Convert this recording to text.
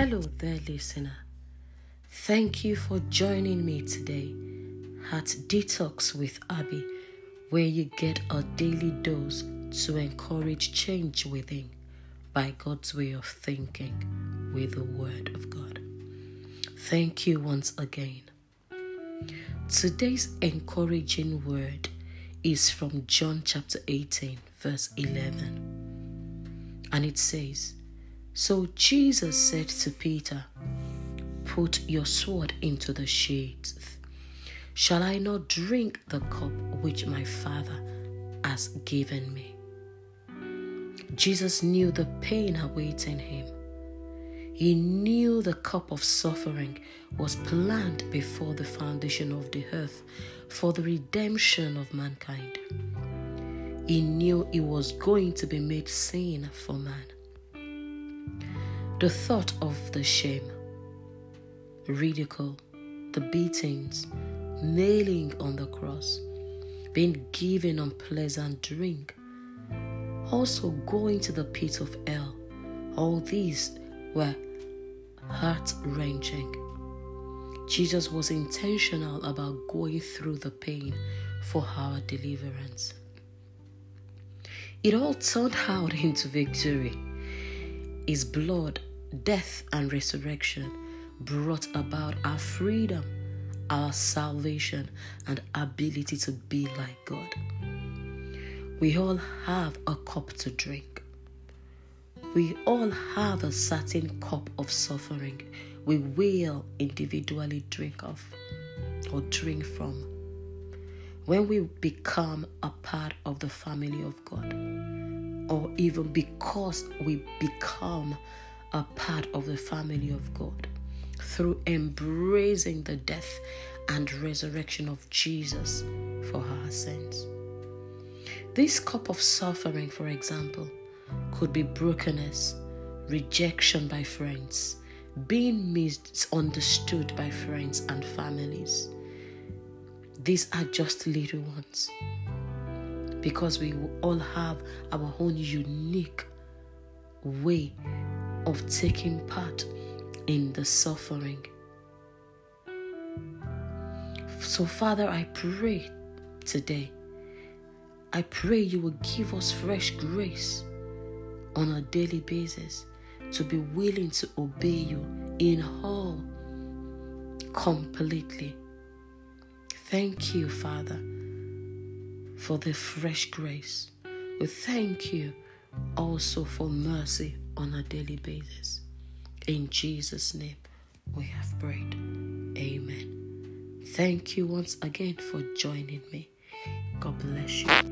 Hello there, listener. Thank you for joining me today at Detox with Abby, where you get a daily dose to encourage change within by God's way of thinking with the Word of God. Thank you once again. Today's encouraging word is from John chapter 18, verse 11. And it says, So Jesus said to Peter, Put your sword into the sheath. Shall I not drink the cup which my Father has given me? Jesus knew the pain awaiting him. He knew the cup of suffering was planned before the foundation of the earth for the redemption of mankind. He knew he was going to be made sin for man. The thought of the shame, ridicule, the beatings, nailing on the cross, being given unpleasant drink, also going to the pit of hell, all these were heart wrenching. Jesus was intentional about going through the pain for our deliverance. It all turned out into victory. His blood, death, and resurrection brought about our freedom, our salvation, and ability to be like God. We all have a cup to drink. We all have a certain cup of suffering we will individually drink of or drink from. When we become a part of the family of God, or even because we become a part of the family of God through embracing the death and resurrection of Jesus for our sins. This cup of suffering, for example, could be brokenness, rejection by friends, being misunderstood by friends and families. These are just little ones because we all have our own unique way of taking part in the suffering. So, Father, I pray today, I pray you will give us fresh grace on a daily basis to be willing to obey you in all completely. Thank you, Father, for the fresh grace. We thank you also for mercy on a daily basis. In Jesus' name, we have prayed. Amen. Thank you once again for joining me. God bless you.